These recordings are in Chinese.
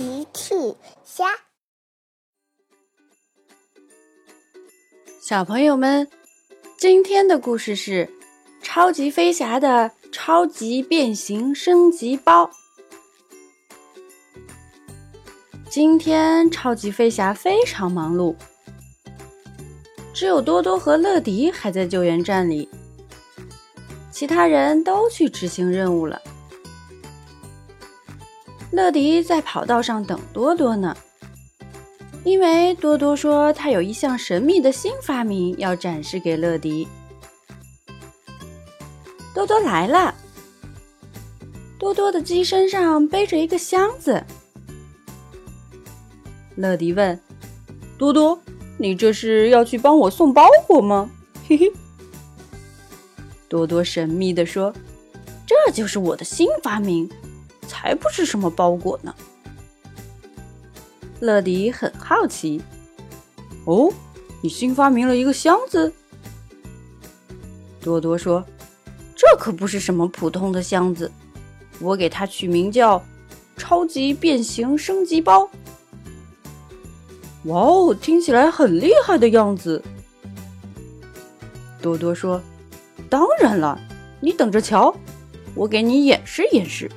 奇趣虾，小朋友们，今天的故事是《超级飞侠的超级变形升级包》。今天超级飞侠非常忙碌，只有多多和乐迪还在救援站里，其他人都去执行任务了。乐迪在跑道上等多多呢，因为多多说他有一项神秘的新发明要展示给乐迪。多多来了，多多的鸡身上背着一个箱子。乐迪问：“多多，你这是要去帮我送包裹吗？”嘿嘿，多多神秘地说：“这就是我的新发明。”才不是什么包裹呢！乐迪很好奇。哦，你新发明了一个箱子？多多说：“这可不是什么普通的箱子，我给它取名叫‘超级变形升级包’。”哇哦，听起来很厉害的样子。多多说：“当然了，你等着瞧，我给你演示演示。”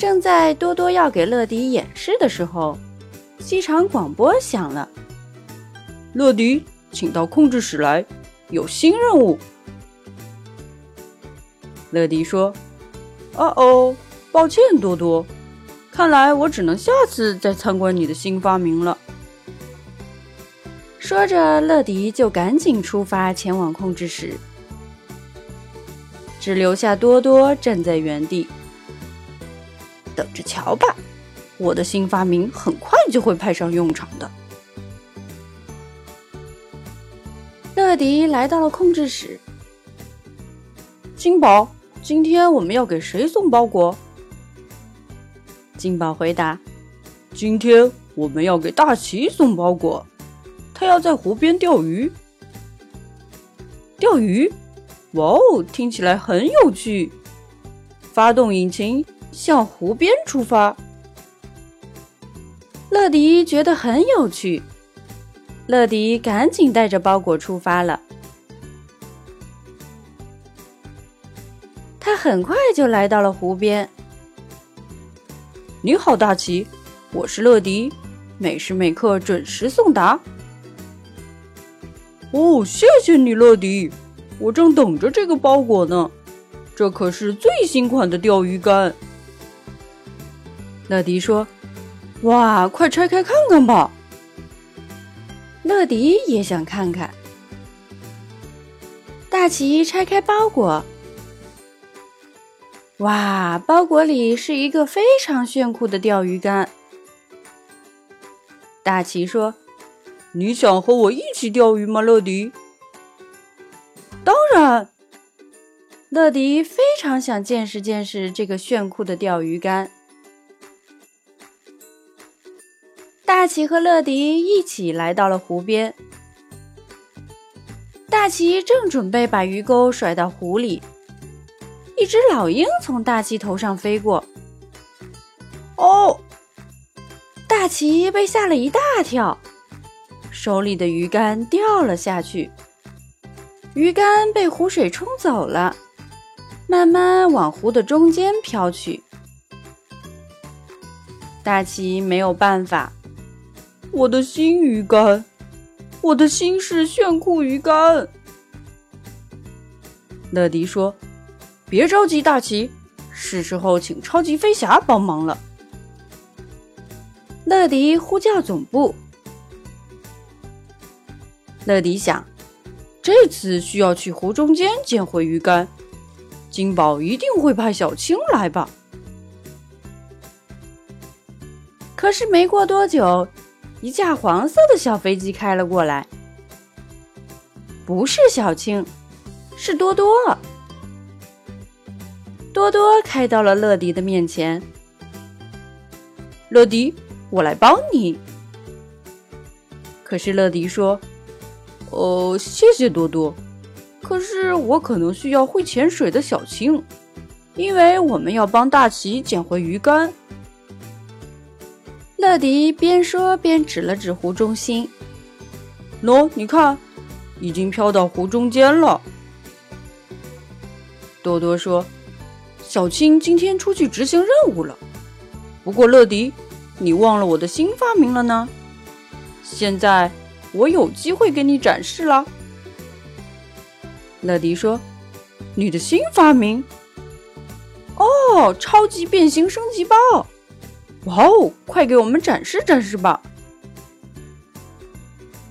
正在多多要给乐迪演示的时候，机场广播响了：“乐迪，请到控制室来，有新任务。”乐迪说：“哦哦，抱歉，多多，看来我只能下次再参观你的新发明了。”说着，乐迪就赶紧出发前往控制室，只留下多多站在原地。等着瞧吧，我的新发明很快就会派上用场的。乐迪来到了控制室。金宝，今天我们要给谁送包裹？金宝回答：“今天我们要给大奇送包裹，他要在湖边钓鱼。钓鱼？哇哦，听起来很有趣！发动引擎。”向湖边出发，乐迪觉得很有趣。乐迪赶紧带着包裹出发了。他很快就来到了湖边。你好，大奇，我是乐迪，每时每刻准时送达。哦，谢谢你，乐迪，我正等着这个包裹呢。这可是最新款的钓鱼竿。乐迪说：“哇，快拆开看看吧！”乐迪也想看看。大奇拆开包裹，哇，包裹里是一个非常炫酷的钓鱼竿。大奇说：“你想和我一起钓鱼吗，乐迪？”当然，乐迪非常想见识见识这个炫酷的钓鱼竿。大奇和乐迪一起来到了湖边。大奇正准备把鱼钩甩到湖里，一只老鹰从大奇头上飞过。哦！大奇被吓了一大跳，手里的鱼竿掉了下去，鱼竿被湖水冲走了，慢慢往湖的中间飘去。大奇没有办法。我的新鱼竿，我的新式炫酷鱼竿。乐迪说：“别着急，大奇，是时候请超级飞侠帮忙了。”乐迪呼叫总部。乐迪想，这次需要去湖中间捡回鱼竿，金宝一定会派小青来吧。可是没过多久。一架黄色的小飞机开了过来，不是小青，是多多。多多开到了乐迪的面前。乐迪，我来帮你。可是乐迪说：“哦，谢谢多多，可是我可能需要会潜水的小青，因为我们要帮大奇捡回鱼竿。”乐迪边说边指了指湖中心：“喏，你看，已经飘到湖中间了。”多多说：“小青今天出去执行任务了。不过，乐迪，你忘了我的新发明了呢？现在我有机会给你展示了。”乐迪说：“你的新发明？哦，超级变形升级包！哇哦，快给我们展示展示吧！”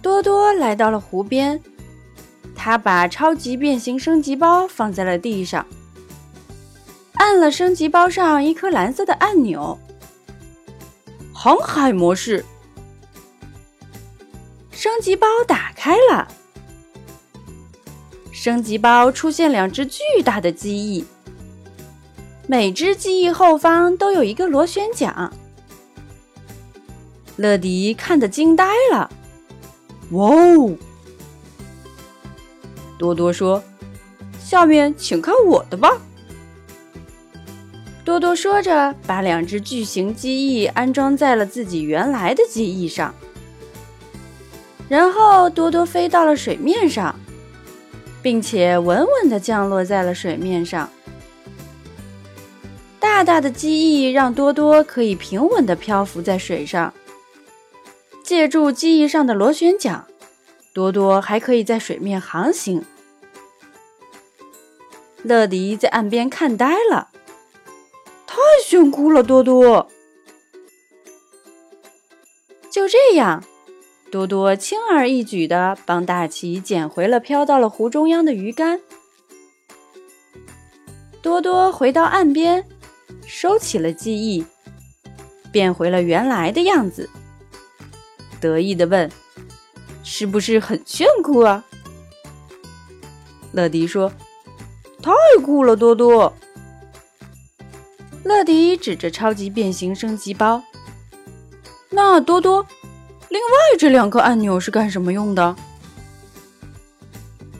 多多来到了湖边，他把超级变形升级包放在了地上，按了升级包上一颗蓝色的按钮，航海模式，升级包打开了。升级包出现两只巨大的机翼，每只机翼后方都有一个螺旋桨。乐迪看得惊呆了，哇哦！多多说：“下面请看我的吧。”多多说着，把两只巨型机翼安装在了自己原来的机翼上，然后多多飞到了水面上。并且稳稳地降落在了水面上。大大的机翼让多多可以平稳地漂浮在水上。借助机翼上的螺旋桨，多多还可以在水面航行。乐迪在岸边看呆了，太炫酷了！多多，就这样。多多轻而易举地帮大奇捡回了飘到了湖中央的鱼竿。多多回到岸边，收起了记忆，变回了原来的样子，得意地问：“是不是很炫酷啊？”乐迪说：“太酷了，多多。”乐迪指着超级变形升级包：“那多多。”另外这两颗按钮是干什么用的？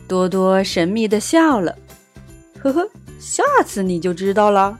多多神秘的笑了，呵呵，下次你就知道了。